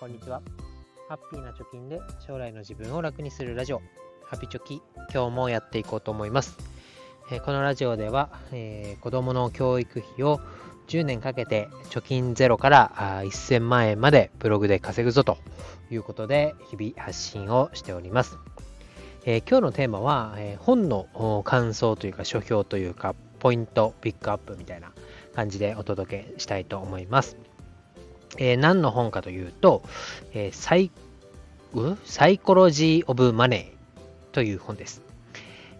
こんにちは。ハッピーな貯金で将来の自分を楽にするラジオ、ハピチョキ、今日もやっていこうと思います。えーこのラジオでは、えー子供の教育費を10年かけて貯金ゼロから1000万円までブログで稼ぐぞということで日々発信をしております。えー今日のテーマは、え本の感想というか書評というかポイントピックアップみたいな感じでお届けしたいと思います。えー何の本かというと、えーサイサイコロジー・オブ・マネーという本です。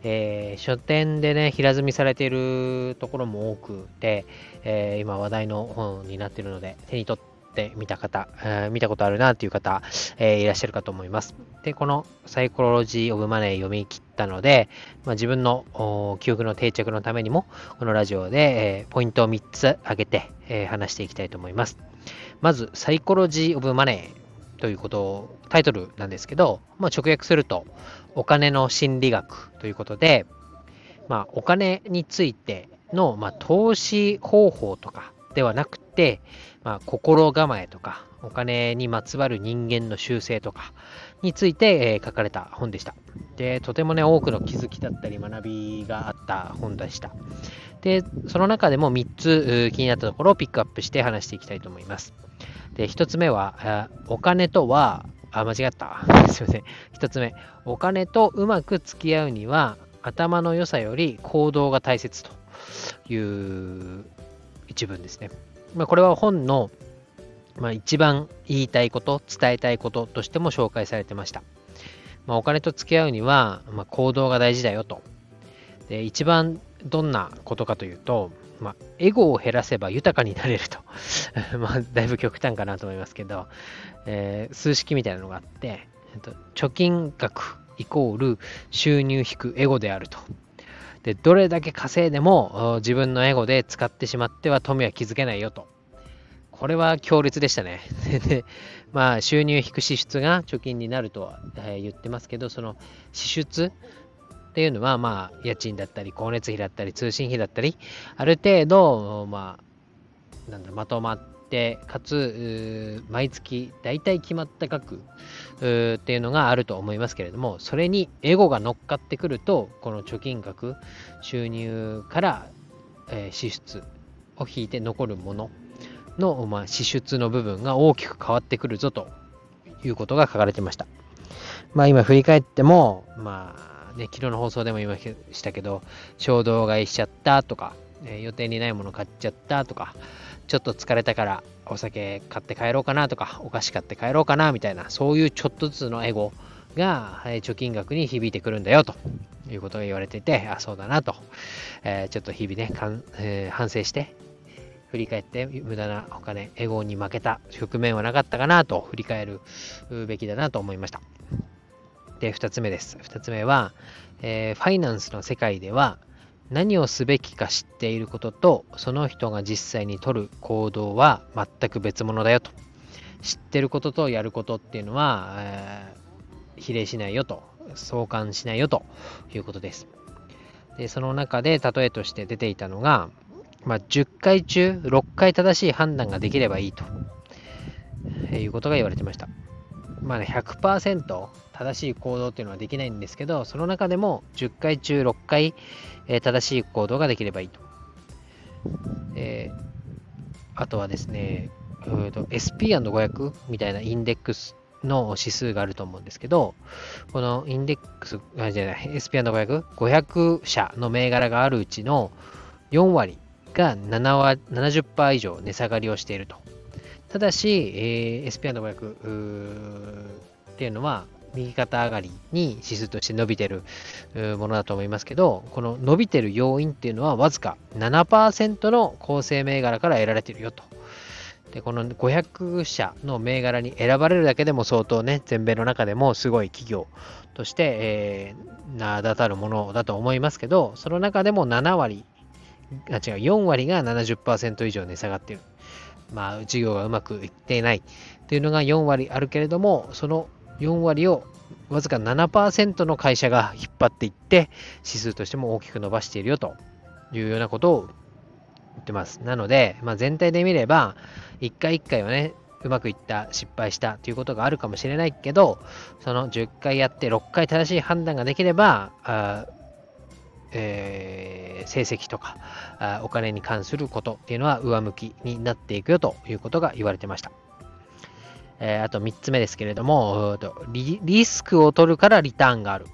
えー書店でね、平積みされているところも多くて、えー今話題の本になっているので、手に取ってみた方、えー見たことあるなという方、えいらっしゃるかと思います。で、このサイコロジー・オブ・マネー読み切ったので、まあ、自分の記憶の定着のためにも、このラジオで、えポイントを3つ挙げて、え話していきたいと思います。まず、サイコロジー・オブ・マネーということを、タイトルなんですけど、まあ、直訳すると、お金の心理学ということで、まあ、お金についての、まあ、投資方法とかではなくて、まあ、心構えとか、お金にまつわる人間の習性とかについて、えー書かれた本でした。で、とてもね、多くの気づきだったり学びがあった本でした。で、その中でも3つ気になったところをピックアップして話していきたいと思います。で、1つ目は、お金とは、あ、間違った。すいません。1つ目、お金とうまく付き合うには、頭の良さより行動が大切という一文ですね。まあ、これは本の、まあ、一番言いたいこと、伝えたいこととしても紹介されてました。まあ、お金と付き合うには、まあ、行動が大事だよと。で、一番どんなことかというと、まあ、エゴを減らせば豊かになれると。まあ、だいぶ極端かなと思いますけど、えー数式みたいなのがあって、えっと貯金額イコール収入引くエゴであると。で、どれだけ稼いでも自分のエゴで使ってしまっては富は築けないよと。これは強烈でしたね。で、まあ、収入引く支出が貯金になるとは、え言ってますけど、その支出っていうのは、まあ、家賃だったり、光熱費だったり、通信費だったり、ある程度、まあ、なんだ、まとまって、かつ、毎月、大体決まった額っていうのがあると思いますけれども、それにエゴが乗っかってくると、この貯金額、収入から、えー支出を引いて残るものの、まあ、支出の部分が大きく変わってくるぞということが書かれてました。まあ今振り返っても、まあね、昨日の放送でも言いましたけど、衝動買いしちゃったとか、え予定にないもの買っちゃったとか、ちょっと疲れたからお酒買って帰ろうかなとか、お菓子買って帰ろうかなみたいな、そういうちょっとずつのエゴが、え貯金額に響いてくるんだよということが言われていて、あ、そうだなと、えーちょっと日々ね、かんえー反省して、振り返って無駄なお金、エゴに負けた局面はなかったかなと振り返るべきだなと思いました。で、2つ目です。2つ目は、えーファイナンスの世界では何をすべきか知っていることとその人が実際に取る行動は全く別物だよと。知ってることとやることっていうのは、えー比例しないよと、相関しないよということです。で、その中で例えとして出ていたのが、まあ、10回中6回正しい判断ができればいいと、えいうことが言われてました。まあね、100%正しい行動っていうのはできないんですけど、その中でも10回中6回、えー正しい行動ができればいいと。えーあとはですね、SP&500 みたいなインデックスの指数があると思うんですけど、このインデックス、あじゃない、SP&500、500社の銘柄があるうちの4割が7割70%以上値下がりをしていると。ただし、えー SP&500 っていうのは右肩上がりに指数として伸びてるものだと思いますけど、この伸びてる要因っていうのはわずか7%の構成銘柄から得られてるよと。で、この500社の銘柄に選ばれるだけでも相当ね、全米の中でもすごい企業として、えー名だたるものだと思いますけど、その中でも7割、あ、違う、4割が70%以上値下がってる。まあ、事業がうまくいっていないっていうのが4割あるけれども、その4割をわずか7%の会社が引っ張っていって、指数としても大きく伸ばしているよというようなことを言ってます。なので、まあ、全体で見れば、一回一回はね、うまくいった、失敗したということがあるかもしれないけど、その10回やって6回正しい判断ができれば、あえー、成績とかあお金に関することっていうのは上向きになっていくよということが言われてました。えー、あと3つ目ですけれどもリ、リスクを取るからリターンがある。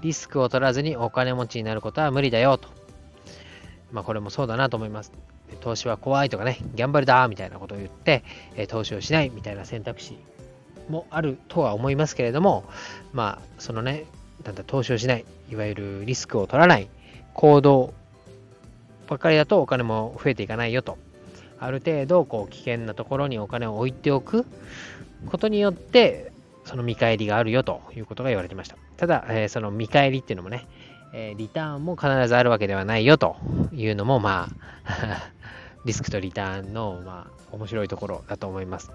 リスクを取らずにお金持ちになることは無理だよと。まあこれもそうだなと思います。投資は怖いとかね、ギャンブルだみたいなことを言って、え投資をしないみたいな選択肢もあるとは思いますけれども、まあそのね、だんだん投資をしない、いわゆるリスクを取らない行動ばかりだとお金も増えていかないよと。ある程度こう危険なところにお金を置いておくことによってその見返りがあるよということが言われてました。ただ、えー、その見返りっていうのもね、えー、リターンも必ずあるわけではないよというのも、まあ リスクとリターンの、まあ、面白いところだと思います。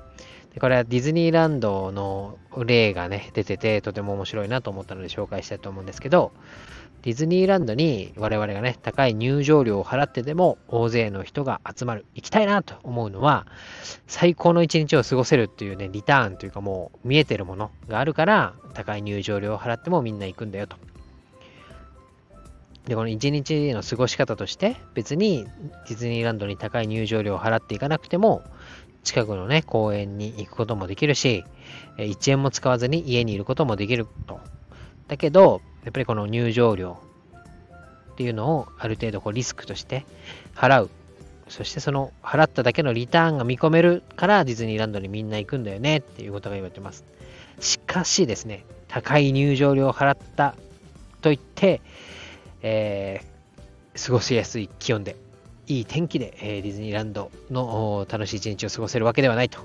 でこれはディズニーランドの例がね、出てて、とても面白いなと思ったので紹介したいと思うんですけど、ディズニーランドに我々がね、高い入場料を払ってでも大勢の人が集まる、行きたいなと思うのは、最高の一日を過ごせるっていうね、リターンというかもう見えてるものがあるから、高い入場料を払ってもみんな行くんだよと。で、この一日の過ごし方として、別にディズニーランドに高い入場料を払っていかなくても、近くのね、公園に行くこともできるし、1円も使わずに家にいることもできると。だけど、やっぱりこの入場料っていうのをある程度こうリスクとして払う。そしてその払っただけのリターンが見込めるからディズニーランドにみんな行くんだよねっていうことが言われてます。しかしですね、高い入場料を払ったといって、えー、過ごしやすい気温で、いい天気で、えー、ディズニーランドの楽しい一日を過ごせるわけではないと。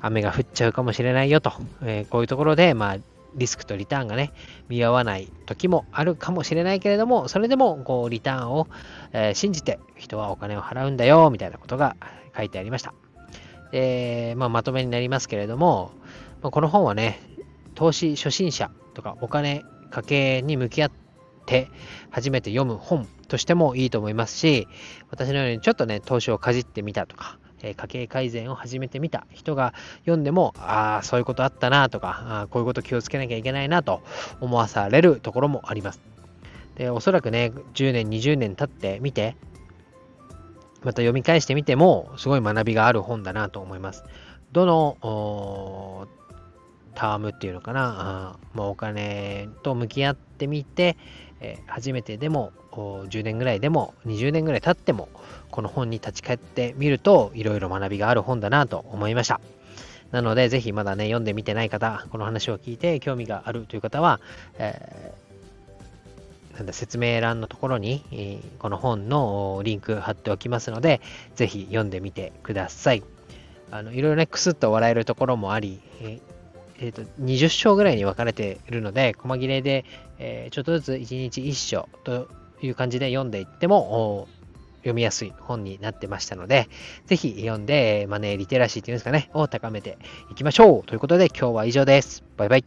雨が降っちゃうかもしれないよと。えー、こういうところで、まあ、リスクとリターンがね、見合わない時もあるかもしれないけれども、それでも、こう、リターンを、えー、信じて人はお金を払うんだよ、みたいなことが書いてありました。えまあ、まとめになりますけれども、まあ、この本はね、投資初心者とかお金、家計に向き合ってて初めて読む本としてもいいと思いますし、私のようにちょっとね、投資をかじってみたとか、え家計改善を始めてみた人が読んでも、ああ、そういうことあったなとか、あこういうこと気をつけなきゃいけないなと思わされるところもあります。で、おそらくね、10年、20年経ってみて、また読み返してみても、すごい学びがある本だなと思います。どのタームっていうのかな、あまあ、お金と向き合ってみて、えー、初めてでも10年ぐらいでも20年ぐらい経ってもこの本に立ち返ってみるといろいろ学びがある本だなと思いました。なのでぜひまだね読んでみてない方この話を聞いて興味があるという方は、えー、なんだ説明欄のところに、この本のリンク貼っておきますのでぜひ読んでみてください。あのいろいろねクスッと笑えるところもあり、えーと、20章ぐらいに分かれているので、細切れで、えー、ちょっとずつ1日1章という感じで読んでいっても、読みやすい本になってましたので、ぜひ読んで、マネーリテラシーっていうんですかね、を高めていきましょうということで、今日は以上です。バイバイ。